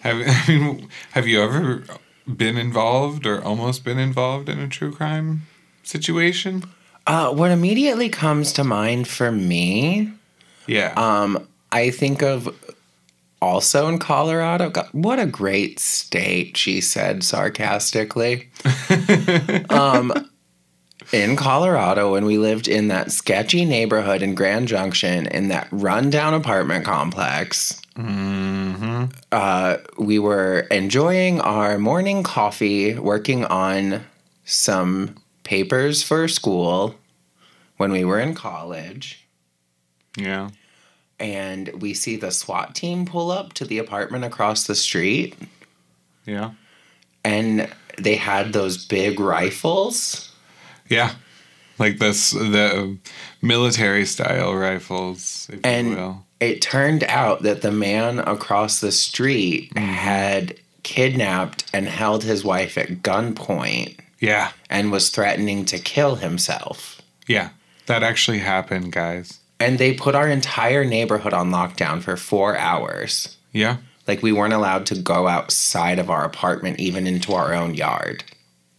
Have I mean, have you ever been involved or almost been involved in a true crime situation? Uh, what immediately comes to mind for me, Yeah. um, I think of also in Colorado. God, what a great state, she said sarcastically. um, in Colorado, when we lived in that sketchy neighborhood in Grand Junction, in that rundown apartment complex, mm-hmm. uh, we were enjoying our morning coffee, working on some papers for school when we were in college. Yeah. And we see the SWAT team pull up to the apartment across the street, Yeah. and they had those big rifles. Yeah. Like this the military style rifles, if you will. It turned out that the man across the street mm. had kidnapped and held his wife at gunpoint Yeah. and was threatening to kill himself. Yeah. That actually happened, guys. And they put our entire neighborhood on lockdown for four hours. Yeah. Like we weren't allowed to go outside of our apartment, even into our own yard.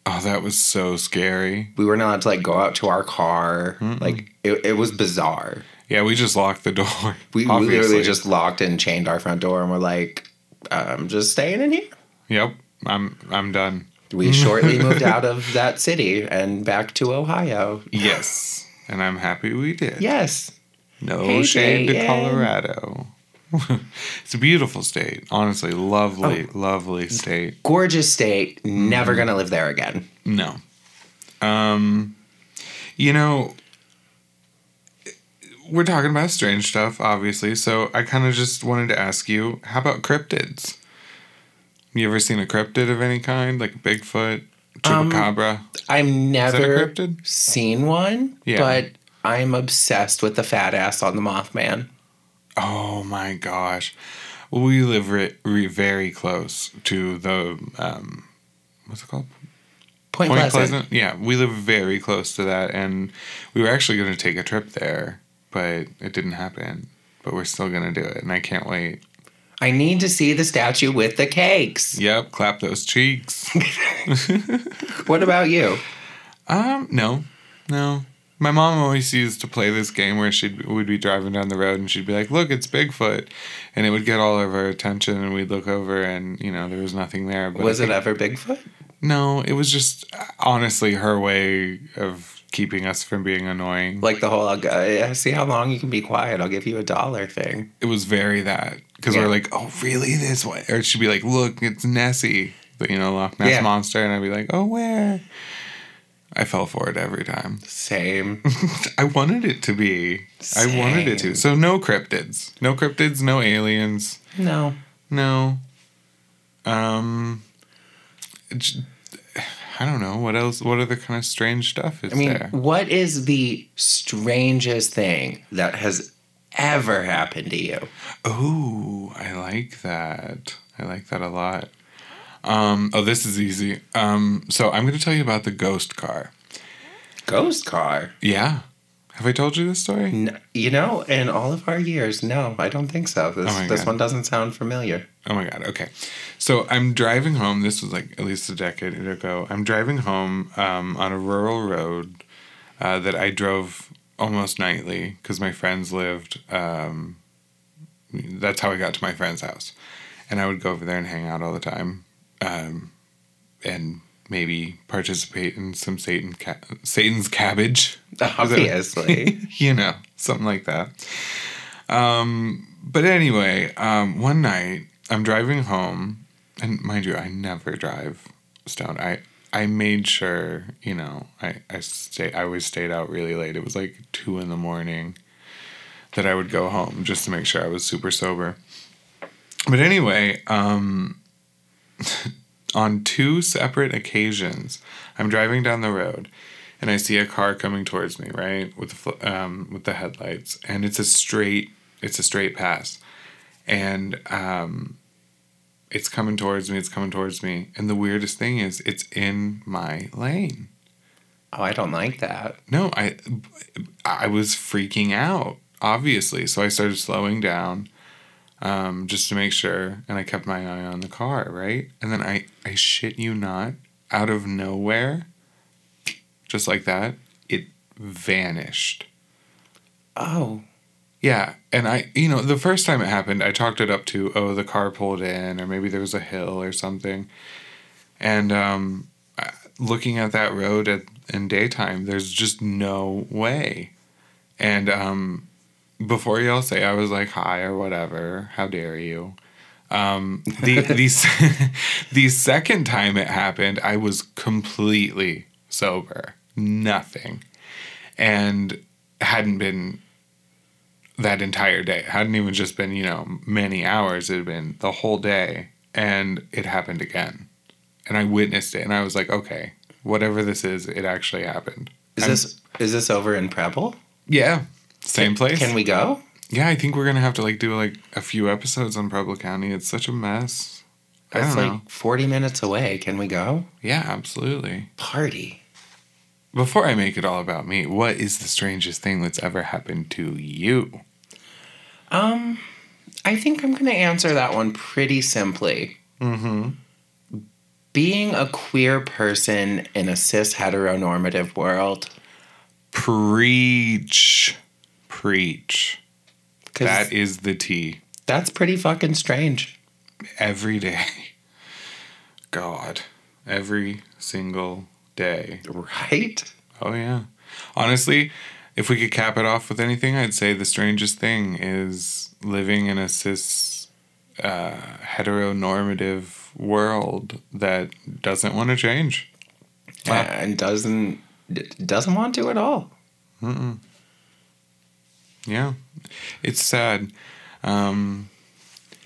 Oh, that was so scary. We weren't allowed to like go out to our car. Like it, it was bizarre. Yeah, we just locked the door. We, obviously. literally just locked and chained our front door, and we're like, "I'm just staying in here." Yep. I'm I'm done. We shortly moved out of that city and back to Ohio. Yes. And I'm happy we did. Yes. No Hey, shade to Colorado. it's a beautiful state. Honestly, lovely, Oh. lovely state. Gorgeous state. Never Mm-hmm. gonna live there again. No. Um, you know, we're talking about strange stuff, obviously. So I kind of just wanted to ask you, how about cryptids? You ever seen a cryptid of any kind, like Bigfoot, Um, chupacabra? I've never cryptid? seen one, Yeah. but I'm obsessed with the fat ass on the Mothman. oh my gosh, we live re- re- very close to the um, what's it called? Point, Point Pleasant. Pleasant. Yeah, we live very close to that, and we were actually going to take a trip there, but it didn't happen. But we're still going to do it, and I can't wait. I need to see the statue with the cakes. Yep, clap those cheeks. What about you? um, no, no. My mom always used to play this game where she would be driving down the road and she'd be like, "Look, it's Bigfoot," and it would get all of our attention, and we'd look over, and you know there was nothing there. But Was it ever Bigfoot? No, it was just honestly her way of keeping us from being annoying. Like the whole, I'll go, see how long you can be quiet. I'll give you a dollar thing. it was very that because Yeah. we're like, oh, really this way? Or she'd be like, look, it's Nessie, the you know Loch Ness Yeah. monster, and I'd be like, oh, where? I fell for it every time. Same. I wanted it to be. I wanted it to. So no cryptids, no cryptids, no aliens, No. no. Um, I don't know what else. What other kind of strange stuff is I mean, there? what is the strangest thing that has ever happened to you? Oh, I like that. I like that a lot. Um, oh, this is easy. Um, so I'm going to tell you about the ghost car. Ghost car? Yeah. Have I told you this story? N- you know, in all of our years, no, I don't think so. This, Oh this one doesn't sound familiar. Oh my god. Okay. So I'm driving home. This was like at least a decade ago. I'm driving home um, on a rural road uh, that I drove almost nightly because my friends lived. Um, that's how I got to my friend's house, and I would go over there and hang out all the time, um, and maybe participate in some Satan ca- Satan's cabbage Obviously. you know, something like that. Um, but anyway, um, one night I'm driving home, and mind you, I never drive stoned. I I made sure, you know, I I stay. I always stayed out really late. It was like two in the morning that I would go home just to make sure I was super sober. But anyway, um, on two separate occasions, I'm driving down the road and I see a car coming towards me, right, with the um, with the headlights, and it's a straight it's a straight pass, and um, it's coming towards me. It's coming towards me, and the weirdest thing is, it's in my lane. oh, I don't like that. No, I I was freaking out, obviously. So I started slowing down um, just to make sure, and I kept my eye on the car, right? And then I I shit you not, out of nowhere, just like that, it vanished. Oh, Yeah, and I, you know, the first time it happened, I talked it up to, oh, the car pulled in, or maybe there was a hill or something. And um, looking at that road at, in daytime, there's just no way. And um, before y'all say I was like, hi, or whatever, how dare you? Um, the, the, the second time it happened, I was completely sober, nothing. And hadn't been that entire day. It hadn't even just been, you know, many hours. It had been the whole day. And it happened again. And I witnessed it and I was like, okay, whatever this is, it actually happened. is I'm- this is this over in Preble? Yeah. Same place. Can we go? Yeah, I think we're gonna have to like do like a few episodes on Preble County. It's such a mess. I don't like know. 40 minutes away. Can we go? Yeah, absolutely. Party. Before I make it all about me, what is the strangest thing that's ever happened to you? Um, I think I'm going to answer that one pretty simply. Mm-hmm. Being a queer person in a cis heteronormative world, Preach. Preach. That is the tea. that's pretty fucking strange. Every day. God. Every single day. Right? Oh yeah. Honestly, if we could cap it off with anything, I'd say the strangest thing is living in a cis uh, heteronormative world that doesn't want to change. Wow. and doesn't doesn't want to at all. Yeah, it's sad. Um,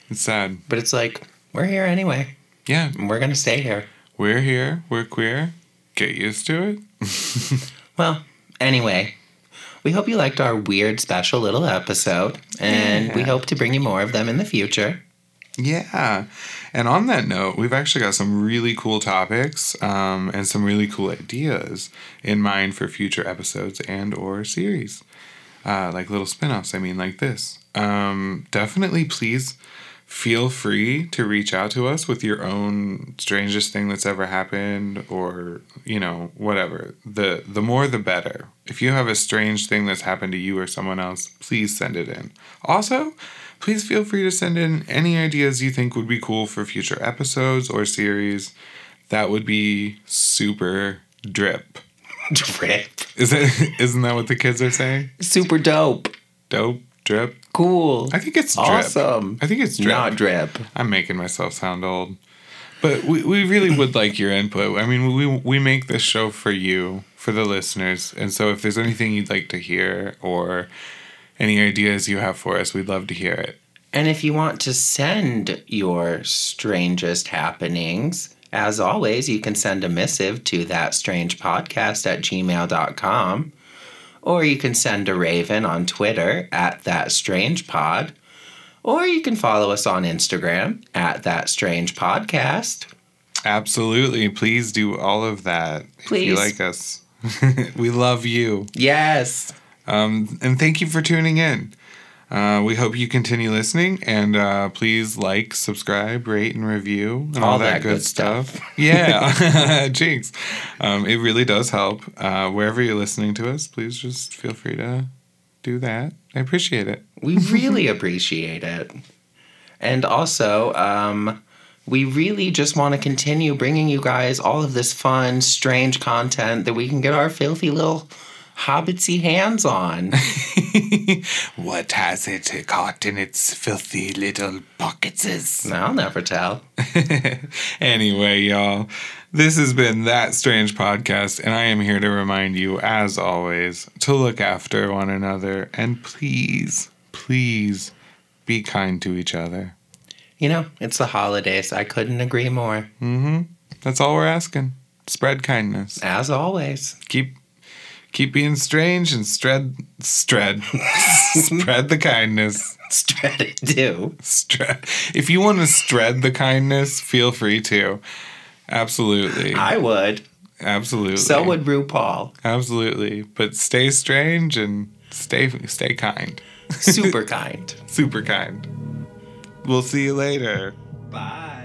it's sad. But it's like we're here anyway, Yeah, and we're gonna stay here. we're here. We're queer. Get used to it. Well, anyway, we hope you liked our weird special little episode, and we hope to bring you more of them in the future. Yeah. And on that note, we've actually got some really cool topics um, and some really cool ideas in mind for future episodes and or series. Uh, like little spin-offs, I mean like this. Um, definitely please feel free to reach out to us with your own strangest thing that's ever happened or you know whatever. The the more the better. If you have a strange thing that's happened to you or someone else please send it in. Also please feel free to send in any ideas you think would be cool for future episodes or series. That would be super drip Drip. is it isn't that what the kids are saying Super dope. dope drip Cool. i think it's drip awesome. i think it's drip Not drip. I'm making myself sound old. But we, we really would like your input. I mean, we, we make this show for you, for the listeners. And so if there's anything you'd like to hear or any ideas you have for us, we'd love to hear it. And if you want to send your strangest happenings, as always, you can send a missive to thatstrangepodcast strange podcast at gmail.com. Or you can send a raven on Twitter at thatstrangepod. Or you can follow us on Instagram at thatstrangepodcast. Absolutely. Please do all of that if you like us. we love you. Yes. Um, and thank you for tuning in. Uh, we hope you continue listening and uh, please like, subscribe, rate, and review and all, that, good, stuff. yeah, jinx. Um, it really does help. Uh, wherever you're listening to us, please just feel free to do that. I appreciate it. We really appreciate it. And also, um, we really just want to continue bringing you guys all of this fun, strange content that we can get our filthy little hobbitsy hands on. what has it caught in its filthy little pockets? I'll never tell. anyway, y'all, this has been That Strange Podcast, and I am here to remind you, as always, to look after one another and please, please be kind to each other. You know, it's the holidays. I couldn't agree more. Mm-hmm. That's all we're asking. Spread kindness. As always. Keep keep being strange and spread spread spread the kindness. Spread it too. Spread. If you want to spread the kindness, feel free to. Absolutely. I would. Absolutely. So would RuPaul. Absolutely. But stay strange and stay stay kind. Super kind. Super kind. We'll see you later. Bye.